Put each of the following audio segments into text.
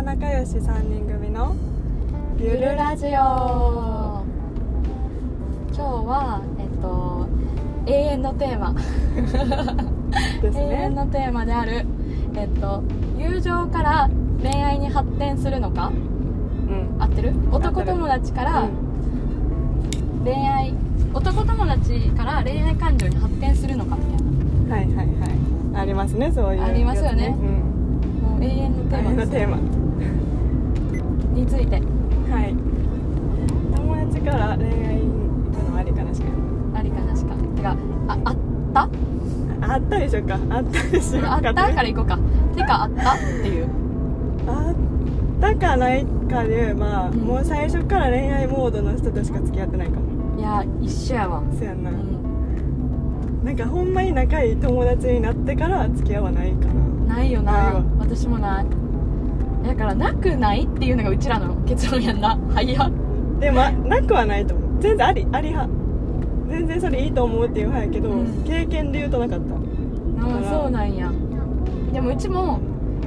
は仲良し3人組のゆるラジオ。今日はえっと永遠のテーマ。です永遠ねのテーマであるえっと友情から恋愛に発展するのか？うん。合ってる？男友達から恋愛男友達から恋愛感情に発展するのかみたいな。はいはいはい。ありますねそういうありますよね。うん。もう永遠のテーマです永遠のテーマについて。はい。友達から恋愛行くのありかなしか。ありかなしか。てかああった？あったでしょうか。あったでしょうか。あったから行こうか。てかあったっていう。あったかないかでまあ、うん。もう最初から恋愛モードの人としか付き合ってないかも。いや一緒やわ。そやんな、うん。なんかほんまに仲いい友達になってから付き合わないかな。ないよな。私もないだからなくないっていうのがうちらの結論やんな。はいや。でもなくはないと思う。全然ありあり派。全然それいいと思うっていう派やけど、うん。経験で言うとなかった。ああそうなんや。でもうちも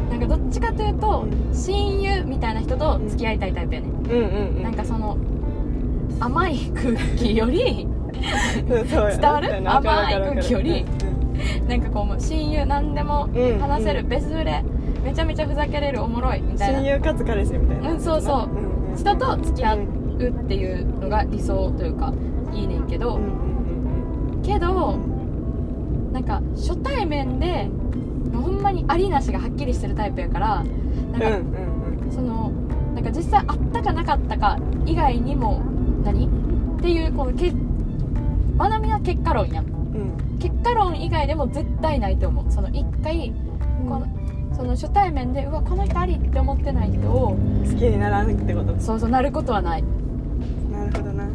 なんかどっちかというとうん。親友みたいな人と付き合いたいタイプやねうんうんうん。なんかその甘い空気より伝わる？甘い空気よりなんかこう親友何でもうん。話せる、うん。別でめちゃめちゃふざけれるおもろいみたいな。親友かつ彼氏みたいな。うんそうそう。人と付き合うっていうのが理想というかいいねんけど、けどなんか初対面でほんまにありなしがはっきりしてるタイプやからなんか、そのなんか実際あったかなかったか以外にも何？っていうこのけまなみは結果論やん。うん。結果論以外でも絶対ないと思う。その一回このその初対面でうわこの人ありって思ってない人を好きにならんってこと？そうそうなることはない。なるほどな。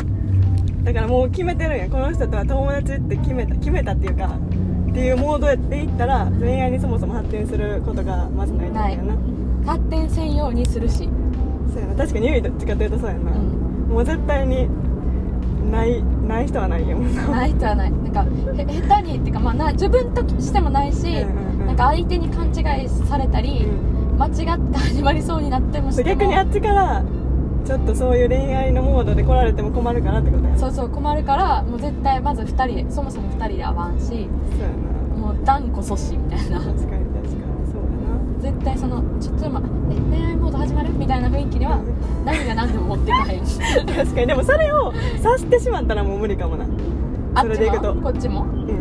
だからもう決めてるんやこの人とは友達って決めた決めたっていうかっていうモードでいったら恋愛にそもそも発展することがまずないってことやな。発展せんようにするし。そうやな。確かにゆいどっちかというとそうやな、うん。もう絶対にないない人はないよない人はない。なんかへ下手にっていうかまあな自分としてもないし、うんうんうんなんか相手に勘違いされたり、うん。間違って始まりそうになってもしても逆にあっちからちょっとそういう恋愛のモードで来られても困るからってことや。なそうそう困るからもう絶対まず2人でそもそも2人で会わんしそうやもう断固阻止みたいな。な確かに確かに。そう絶対そのちょっと今え恋愛モード始まる？みたいな雰囲気には何が何でも持っていかへん。や な確かに。でもそれを察してしまったらもう無理かもな。あっちそれでいくと。もこっちも？うん。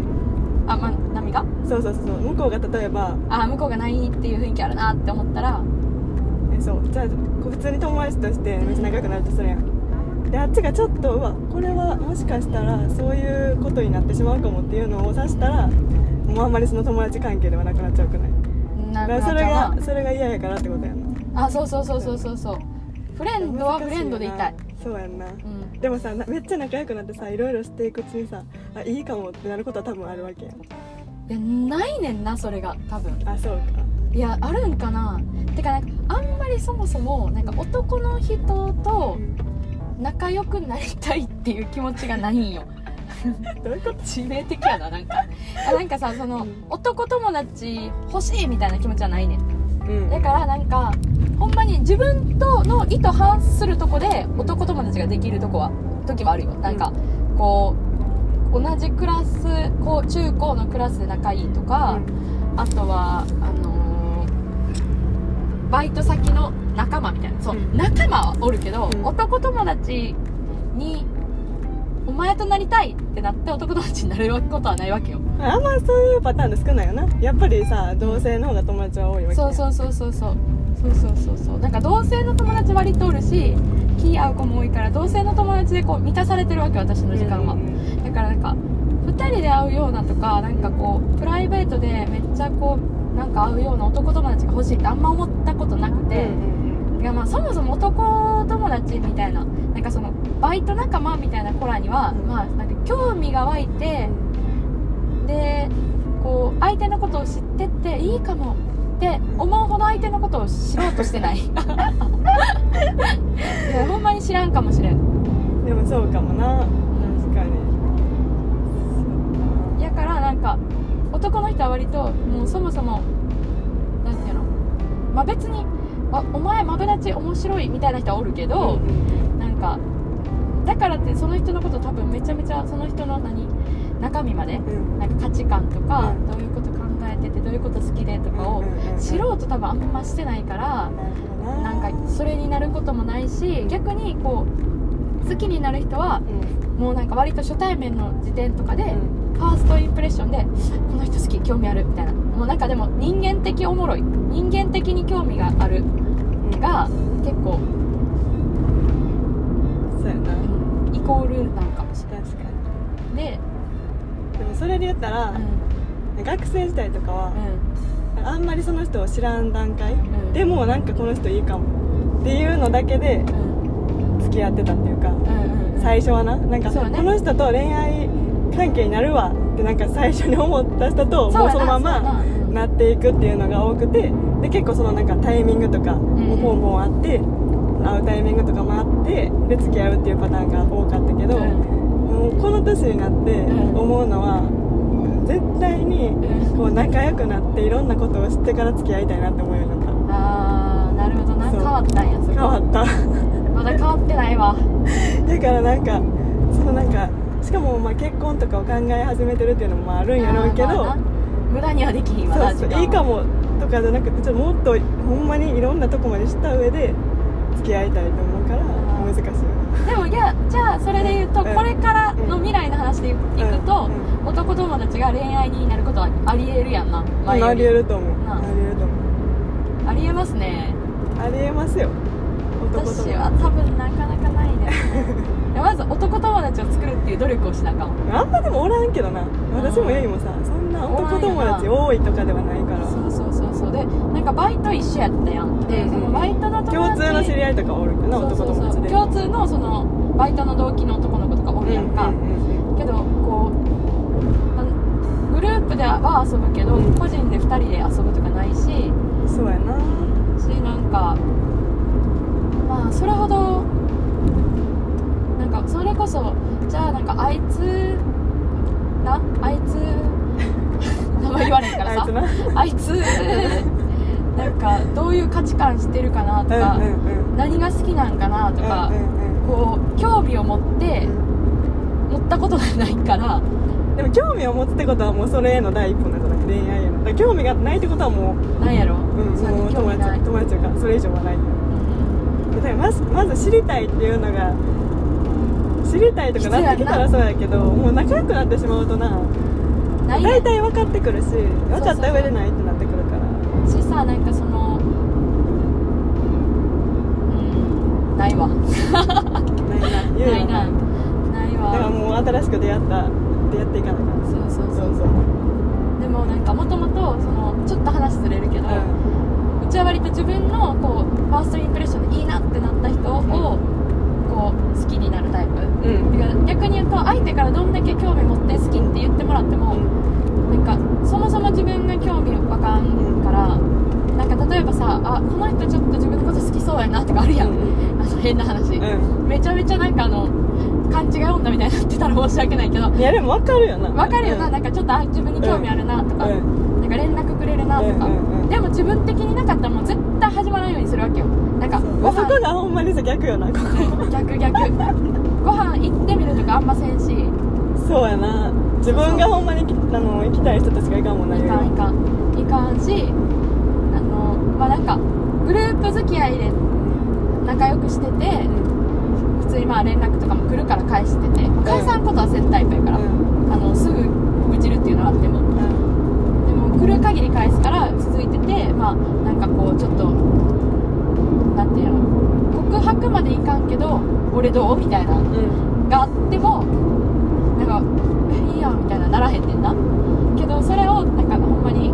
あま波がそうそうそう。向こうが例えばあ向こうがないっていう雰囲気あるなって思ったらえそう。じゃあ普通に友達としてめっちゃ仲良くなるとするやん。であっちがちょっとうわこれはもしかしたらそういうことになってしまうかもっていうのを指したらもうあんまりその友達関係ではなくなっちゃうくない？なだからそれがそれが嫌やからってことやんなな。あそうそうそうそうそう。そう。フレンドはフレンドでいたい。そうやんな、うん。でもさなめっちゃ仲良くなってさいろいろしていくうちにさあいいかもってなることは多分あるわけやんいやないねんなそれが多分。あそうか。いやあるんかな。てかなんかあんまりそもそもなんか男の人と仲良くなりたいっていう気持ちがないんよ。どういうこと？致命的やななんか。あなんかさそのうん。男友達欲しいみたいな気持ちはないねん。うん。だからなんかほんまに自分との意図反するとこで男友達ができるとこは時はあるよ。なんかこう同じクラスこう中高のクラスで仲いいとか、あとはあのーバイト先の仲間みたいな。そう、うん。仲間はおるけど、うん。男友達にお前となりたいってなって男友達になれることはないわけよ。うんあんまそういうパターンで少ないよな。やっぱりさ同性の方が友達は多いわけそうそうそうそうそう。そうそうそうそう。なんか同性の友達割とおるし気合う子も多いから同性の友達でこう満たされてるわけ私の時間は、うんだからなんか2人で会うようなとかなんかこうプライベートでめっちゃこうなんか会うような男友達が欲しいってあんま思ったことなくて、いやまあそもそも男友達みたいななんかそのバイト仲間みたいな子らには、うん。まあなんか興味が湧いてでこう相手のことを知ってっていいかもって思うほど相手のことを知ろうとしてない。いやほんまに知らんかもしれん。でもそうかもな。確かに。やからなんか男の人は割ともうそもそもなんていうのまあ別にあお前マブダチ面白いみたいな人はおるけど、なんかだからってその人のこと多分めちゃめちゃその人の何中身までうん。なんか価値観とか、うん。どういうこと考えててどういうこと好きでとかを知ろうと多分あんましてないから、なんかそれになることもないし逆にこう好きになる人はうん。もうなんか割と初対面の時点とかで、うん。ファーストインプレッションでこの人好き興味あるみたいな。もうなんかでも人間的おもろい。人間的に興味がある。うん。が結構、そうやな。うん。イコールなんかもしれない。で、に。でもそれで言ったらうん、学生時代とかはうん。あんまりその人を知らん段階ん。でもなんかこの人いいかもっていうのだけでうん。付き合ってたっていうかうんうんうん。最初はな。なんかね。の人と恋愛関係になるわってなんか最初に思った人ともうそのままうんな。っていくっていうのが多くてで結構そのなんかタイミングとかん。もポンポンあって会うタイミングとかもあってで付き合うっていうパターンが多かったけど、うん。もうこの年になってうん。思うのは絶対にうん。こう仲良くなっていろんなことを知ってから付き合いたいなって思うようになっあーなるほど。なそう変わったんやそこ。た変わった。まだ変わってないわ。だからなんかそのなんかしかもまあ結婚とかを考え始めてるっていうのもあるんやろうけど、まあな。無駄にはできひんわなそうそう時間は。いいかもとかじゃなくてちょっともっとほんまにいろんなとこまで知った上で付き合いたいと思うからでじゃあそれで言うと、うん。これからの未来の話でいくと、うん。男友達が恋愛になることはありえるやんなありえると思う。なあ。りえると思う。ありえますね。ありえますよ。男と私は多分なかなかないですね まず男友達を作るっていう努力をしなあかん。あんまでもおらんけどな。私もゆいもさそんな男友達多いとかではないから。そうそうそうそう。でなんかバイト一緒やったやん。で、うんそのバイトの友達。共通の知り合いとかおるかな男友達で。共通のそのバイトの同期の男の子とかおるやんか、けどこうまグループでは遊ぶけど、うん。個人で2人で遊ぶとかないしうんそうやな。しなんかまあそれほどなんかそれこそじゃあなんかあいつなあいつ 名前言われへんからさ。あいつな。あいつなんかどういう価値観してるかなとか、何が好きなんかなとか、こう興味を持って持ったことがないから。うんでも興味を持つってことはもうそれへの第一歩なんじゃなくて恋愛への。だから興味がないってことはもう、なんやろ、うん、それもう友達友達というかそれ以上はないだからまずまず知りたいっていうのが知りたいとかなってきたらそうやけどもう仲良くなってしまうとな大体分かってくるし分かった上でないってなってくるから。しさなんかそのうんないわ言うよないなないだからわもう新しく出会った出会っていかなあかんそうそうそう。そうそう。でもなんかもともとそのちょっと話ずれるけど、うちは割と自分のこうファーストインプレッションでいいなってなった人をこう好きになるタイプ。うん。逆に言うと相手からどんだけ興味持って好きって言ってもらっても、なんかそもそも自分が興味わかんから、なんか例えばさあこの人ちょっと自分のこと好きそうやなとかあるやん、うんあの変な話、うん。めちゃめちゃなんかあの勘違い女みたいになってたら申し訳ないけど。いやでも分かるよな。わかるよな、うん。なんかちょっとあ自分に興味あるなとか、うん。なんか連絡くれるなとか、うんでも自分的になかったらもう絶対始まらんようにするわけよ。なんかごあそこ飯がほんまにさ逆よなここ。逆逆。ご飯行ってみるとかあんませんし。いそうやな。自分がほんまにきあの行きたい人たちがいかんもんないかんいかん。いかんしまあなんかグループ付き合いで仲良くしてて普通にまあ連絡とかも来るから返してて返さんことはせんタイプやから、うん。あのすぐ愚痴るっていうのはあっても。でも来る限り返すから続いててまあなんかこうちょっとなんていうの告白までいかんけど俺どうみたいなうん。があってもなんかえいいやんみたいなならへんねんなけどそれをなんかほんまに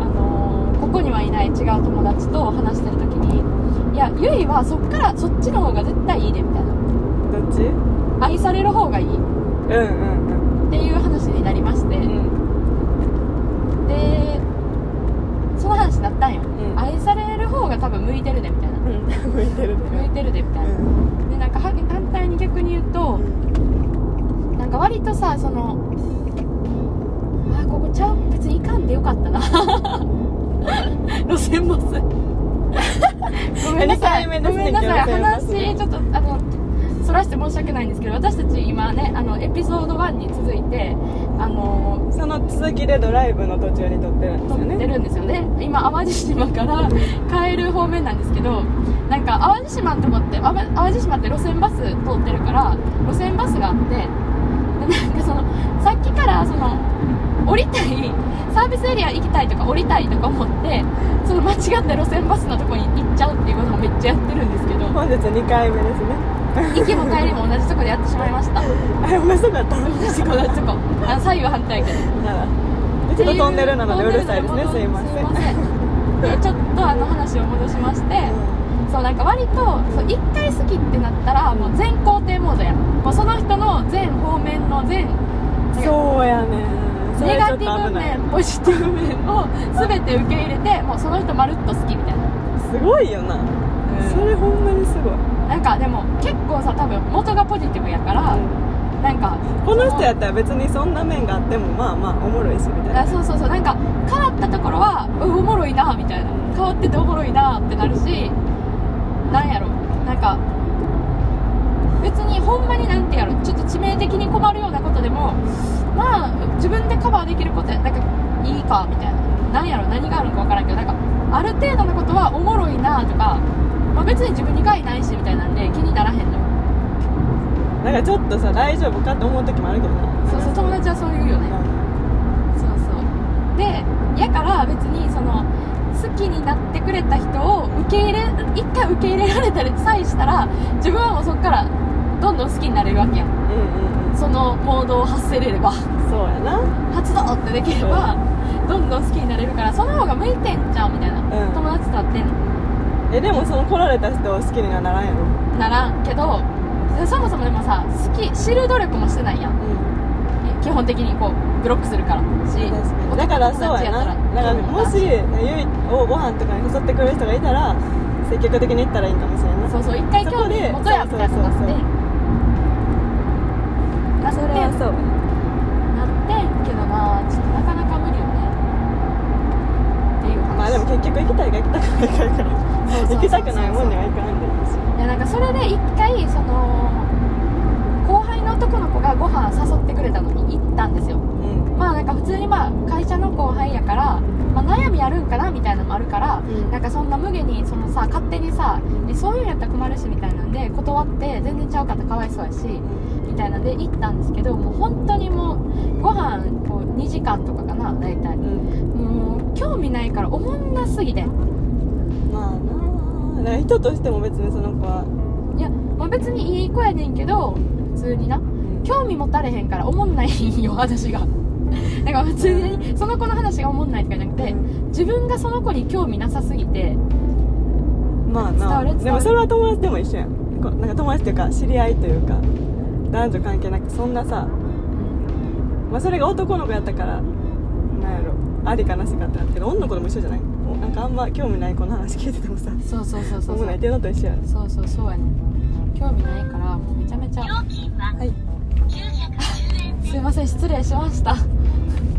あのーここにはいない違う友達と話してる時にいやゆいはそっからそっちの方が絶対いいでみたいな。どっち？うん愛される方がいい。っうんていう話になりまして、うんでその話になったんよ、ん愛される方が多分向いてるでみたいなうん向いてるって向いてるでみたいな、うんでなんかは反対に逆に言うとなんか割とさそのあここちゃう別に行かんでよかったな路線バスごめんなさい二回目ですねごめんなさい気をつけます話ちょっとあのそらして申し訳ないんですけど私たち今ねあのエピソード1に続いてあのその続きでドライブの途中に撮ってるんです撮よね。ってるんですよね。今淡路島から 帰る方面なんですけどなんか淡路島のとこって淡路島って路線バス通ってるから路線バスがあってでなんかそのさっきからその降りたいサービスエリア行きたいとか降りたいとか思ってその間違った路線バスのとこに行っちゃうっていうこともめっちゃやってるんですけど。本日2回目ですね行きも帰りも同じとこでやってしまいました。あれ面白かった同じとこ同じとこあの左右反対やけどならちょっとトンネルなのでうるさいですね。すいません。でちょっとあの話を戻しまして、そうなんか割とそう1回好きってなったらもう全肯定モードやん。もうその人の全方面の全そうやねネガティブ面ポジティブ面を全て受け入れてもうその人まるっと好きみたいな、すごいよな、それほんまにすごい、なんかでも結構さ多分元がポジティブやから、なんかこの人やったら別にそんな面があってもまあまあおもろいしみたいな。あそうそうそう。なんか変わったところはうんおもろいなみたいな。変わってておもろいなってなるしなんやろ。なんか別にほんまになんてやろ。ちょっと致命的に困るようなことでもまあ自分でカバーできることやなんかいいかみたいな。なんやろ。何があるのか分からんけどなんかある程度のことはおもろいなとか、まあ、別に自分に害ないしみたいなんで気にならへんのよ。なんかちょっとさ大丈夫かって思う時もあるけどなそうそう友達はそう言うよね。そうそう。でやから別にその好きになってくれた人を受け入れ一回受け入れられたりさえしたら自分はもうそこからどんどん好きになれるわけやん。うんうんうん。そのモードを発せれれば。そうやな。発動ってできればどんどん好きになれるからその方が向いてんちゃうみたいな、ん。友達とってんえでもその来られた人を好きにはならんやろ？ならんけどそもそもでもさ好き知る努力もしてないやん。うん。基本的にこうブロックするから。しだからそうやな。だから。もしゆいをご飯とかに誘ってくれる人がいたら積極的に行ったらいいかもしれんな。いそうそう一回興味持とやみたいなのがあって。それはそうな。ってんけどなちょっとなかなか無理よね。っていう話。まあでも結局行きたいか行きたくないから行きたくないもんにはいかんでいやなんかそれで一回その後輩の男の子がご飯誘ってくれたのに行ったんですよ。うん。まあなんか普通にまあ会社の後輩やから、まあ、悩みあるんかなみたいなのもあるから、うん。なんかそんな無下にそのさ勝手にさえそういうんやったら困るしみたいなんで断って全然ちゃうかったらかわいそうやしみたいなんで行ったんですけどもう本当にもうご飯こう2時間とかかな大体。うん。もう興味ないからおもんなすぎてまあなだから人としても別にその子は。いや、まあ、別にいい子やねんけど普通にな。興味持たれへんからおもんないんよ私が。だから普通にその子の話がおもんないとかじゃなくて自分がその子に興味なさすぎてまあなでもそれは友達でも一緒やん。こなんか友達っていうか知り合いというか男女関係なくそんなさ、まあ、それが男の子やったからなんやろ。ありかなしかってなるけど女の子でも一緒じゃない？おなんかあんま興味ない子の話聞いててもさそうそうそうそう。そう思ないっていうのと一緒やん。そうそうそうやね興味ないからもうめちゃめちゃ。料金ははい。910円です。すいません失礼しました。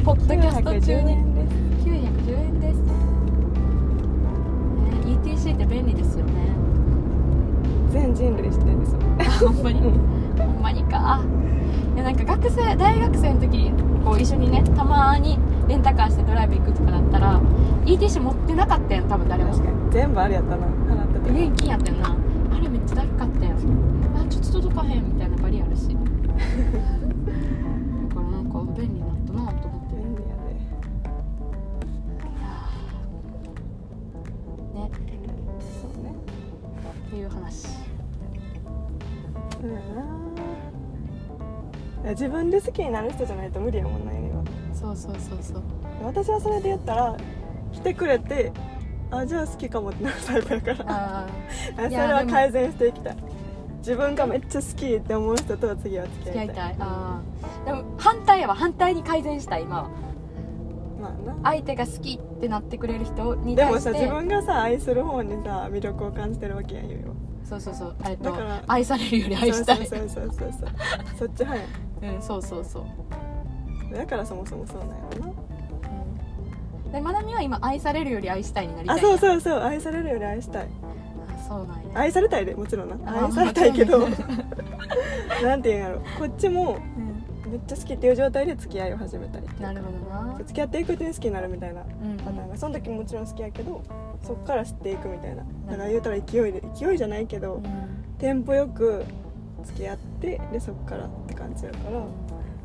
ポッドキャスト中910に。円です910円です、ね、ETC って便利ですよね。全人類知ってるんですよ。あほんまに？ほんまにか。いやなんか学生大学生の時こう一緒にねたまにレンタカーしてドライブ行くとかだったら ETC 持ってなかったやん多分誰も確かに全部あれやったな。払ってた。現金やったよな。あれめっちゃ高かったやん。あちょっと届かへんみたいなバリあるし。だからなんか便利になったなと思って。便利やねでそうね。っていう話。そうやな。いや自分で好きになる人じゃないと無理やもんなにはそうそうそうそう。私はそれで言ったら来てくれてあじゃあ好きかもってなるタイプやから。あ それは改善していきたい。自分がめっちゃ好きって思う人と次は付付き合いたい。たい。あー。でも反対やわ。反対に改善したい今は。まあな。相手が好きってなってくれる人にで対して。もさ自分がさ愛する方にさ魅力を感じてるわけやんゆいはそうそうそう。えっとだから愛されるより愛したい。そうそうそうそうそう。そっち派や うんそうそうそう、んだからそもそもそうなんやろな。うん、でまなみは今愛されるより愛したいになりたい。あそうそうそう。愛されるより愛したい。そうなんや。愛されたいでもちろんな。あ愛されたいけど。なんていうんやろ。こっちもうん。めっちゃ好きっていう状態で付き合いを始めたりなるほどな。付き合っていくうちに好きになるみたいなうんパターンが。その時もちろん好きやけどそっから知っていくみたいな。だからうん言うたら勢いで勢いじゃないけど、うん。テンポよく付き合ってでそっからって感じやから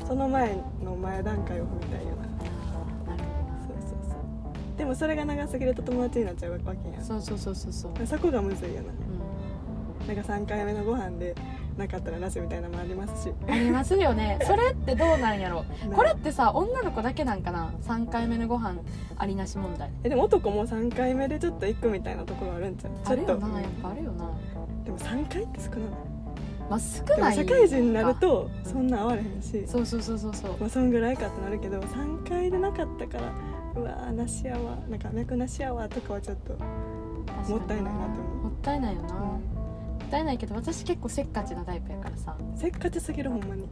その前の前段階を踏みたいよ。ななるそうそうそう。でもそれが長すぎると友達になっちゃうわけやほどそうそうそうそうそう。そこがむずいようななんか3回目のご飯でなかったらなしみたいなのもありますし。んありますよね。それってどうなんやろ？なこれってさ女の子だけなんかな？3回目のご飯ありなし問題。えでも男も3回目でちょっと行くみたいなところあるんちゃう？あちょっと。るよな。やっぱあるよな。でも3回って少ない？まあ少ない社会人になるとうんそんな合われへんし、そうそうそうそうそう。まあ、そんぐらいかってなるけど3回でなかったからうわーなしやわなんか脈なしやわとかはちょっともったいないなと思う。もったいないよな、もったいないけど私結構せっかちなタイプやからさ。せっかちすぎるほんまに。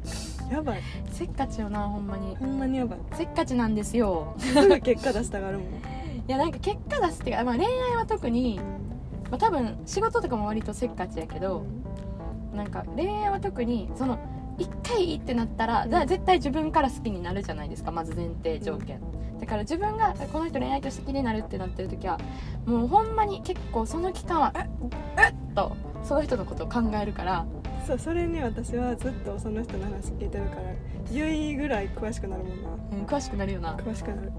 やばい。せっかちよなほんまに。ほんまにやばい。せっかちなんですよ。すぐ結果出したがるもん、いやなんか結果出すっていうか、まあ、恋愛は特に、まあ、多分仕事とかも割とせっかちやけどなんか恋愛は特にその1回いいってなったら、ら絶対自分から好きになるじゃないですかまず前提条件、だから自分がこの人恋愛として好きになるってなってる時はもうほんまに結構その期間は「えっえ。っ!」とその人のことを考えるから。そうそれに私はずっとその人の話聞いてるからゆいぐらい詳しくなるもんな。うん詳しくなるよな。詳しくなる。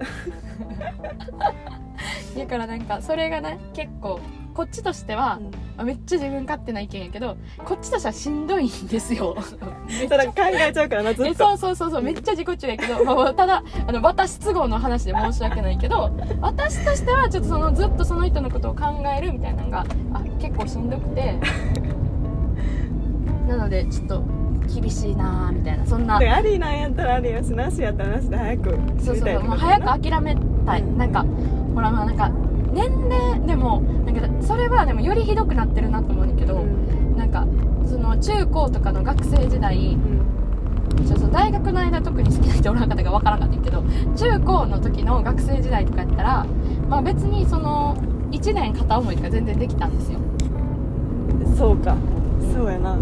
だからなんかそれがね結構こっちとしては、まあめっちゃ自分勝手な意見やけどこっちとしてはしんどいんですよ。め っそれ考えちゃうからなずえっと。そうそうそうそうめっちゃ自己中やけど、まあ、ただあの私都合の話で申し訳ないけど私としてはちょっとそのずっとその人のことを考えるみたいなのがあ結構しんどくて。なのでちょっと厳しいなーみたいなそんな。でありなんやったらありやしなしやったらなしで早くそうそうもう早く諦めたい。なんかほらまあなんか年齢でもなんかそれはでもよりひどくなってるなと思うんだけど、うん。なんかその中高とかの学生時代うん。大学の間特に好きな人おらんかったかわからんかったけど中高の時の学生時代とかやったらまあ別にその1年片思いとか全然できたんですよ。そうか。そうやな。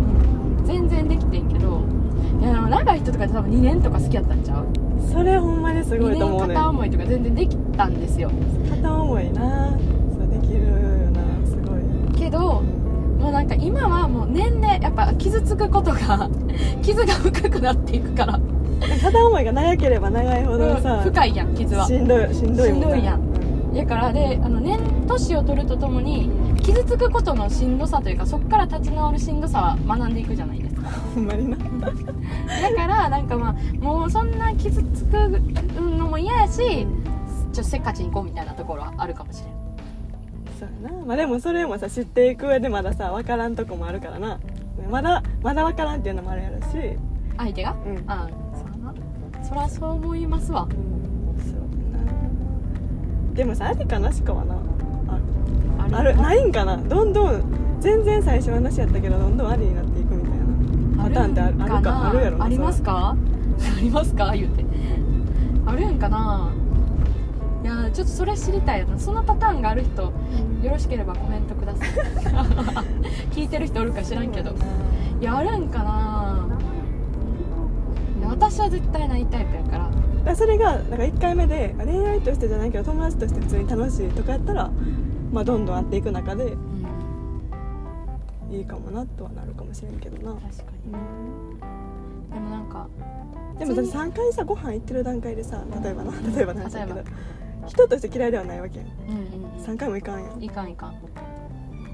全然できてんけどいやでも長い人とかって多分2年とか好きやったんちゃう？それほんまにすご2いと思うね年片思いとか全然できたんですよ。片思いな。そうできるよなすごい。けどもうなんか今はもう年齢やっぱ傷つくことが傷が深くなっていくから、片思いが長ければ長いほどさ、うん深いやん傷は。しんどいしんどいしんどいやん。だからであの年年を取るとともに傷つくことのしんどさというかそこから立ち直るしんどさは学んでいくじゃないですか。ほんまになだからなんかまあもうそんな傷つくのも嫌やしちょっとせっかちに行こうみたいなところはあるかもしれん。そうやな。まあでもそれもさ知っていく上でまださ分からんとこもあるからな。まだまだ分からんっていうのもあるやろし。相手が？うん。ああそうやな。そりゃそう思いますわ。そうやな。でもさありかなしかはな。ある。あある。ないんかな。どんどん全然最初はなしやったけどどんどんありになっていターンってあるかあるやろなありますか？ありますか？言うて。あるんかな？いやちょっとそれ知りたいよな。そのパターンがある人よろしければコメントください。聞いてる人おるか知らんけど。いやあるんかな？いや私は絶対ないタイプやから。だからそれがなんか1回目で恋愛としてじゃないけど友達として普通に楽しいとかやったら、まあ、どんどん会っていく中でうんいいかもなとはなるかもしれんけどな、確かにでもなんかでもだって3回さご飯行ってる段階でさ例えばな例えばなんだけど人として嫌いではないわけやんうんうん。3回もいかんやん。いかんいかん。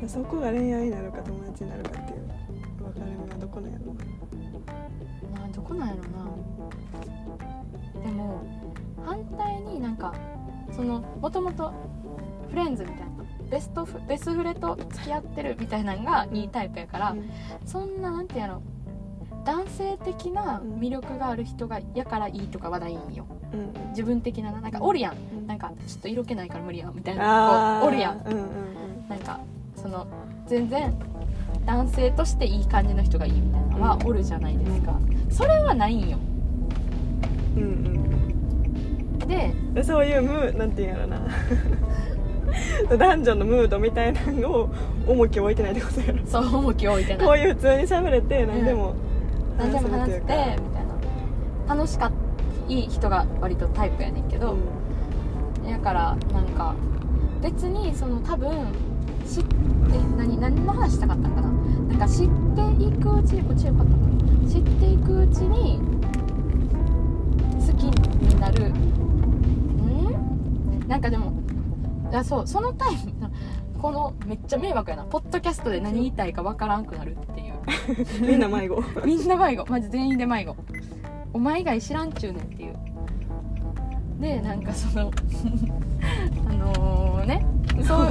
そこが恋愛になるか友達になるかっていう分かれ目はどこなんやろなどこなんやろな。でも反対になんかそのもともとフレンズみたいなベストフベスフレと付き合ってるみたいなのがいいタイプやから、うん。そんななんてやろ男性的な魅力がある人がやからいいとかはないんよ。うん。自分的なななんかおるやん。うん。なんかちょっと色気ないから無理やみたいなおるやんうんうん。なんかその全然男性としていい感じの人がいいみたいなのはうんおるじゃないですか、それはないんよ。うんうん。でそういう無なんていうんやろな男女のムードみたいなのを重きを置いてないってことやろそう重きを置いてない。こういう普通に喋れて何でも何でも話せてみたいな。楽しかい人が割とタイプやねんけど、だからなんか別にその多分知って何何の話したかったんかな。なんか知っていくうちにこっちよかったかな。知っていくうちに好きになる。ん？なんかでもいやそうそのタイプこのめっちゃ迷惑やな。ポッドキャストで何言いたいかわからんくなるっていう。みんな迷子。みんな迷子。マジ全員で迷子。お前以外知らんちゅうねんっていう。でなんかその あのね。そう。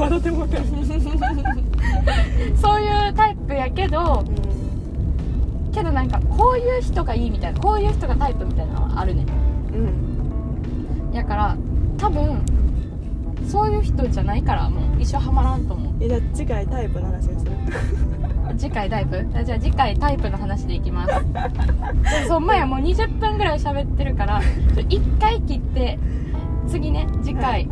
そういうタイプやけどけどなんかこういう人がいいみたいなこういう人がタイプみたいなのはあるねん。うん。やから多分そういう人じゃないからもう一生ハマらんと思う。えじゃあ次回タイプの話にする？次回タイプ？あじゃあ次回タイプの話でいきます。そう前はもう20分ぐらい喋ってるから1回切って次ね次回、はい。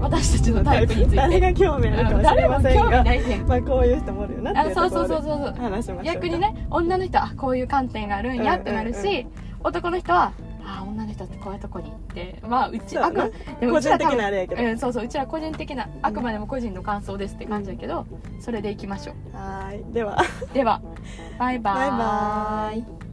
私たちのタイプについて。誰が興味あるかうんは知りません誰も興が味ないねん。まあこういう人もおるよなってあいうそうそうそうそうそう。話しましょう逆にね女の人はあこういう観点があるんやってなるし、うんうんうん。男の人はあ女こういうとこに行ってまあうちあくでも個人的なあれやけど。うん、そうそううちら個人的なあくまでも個人の感想ですって感じやけど、それでいきましょはーい。では。うではバイバーバイバーイ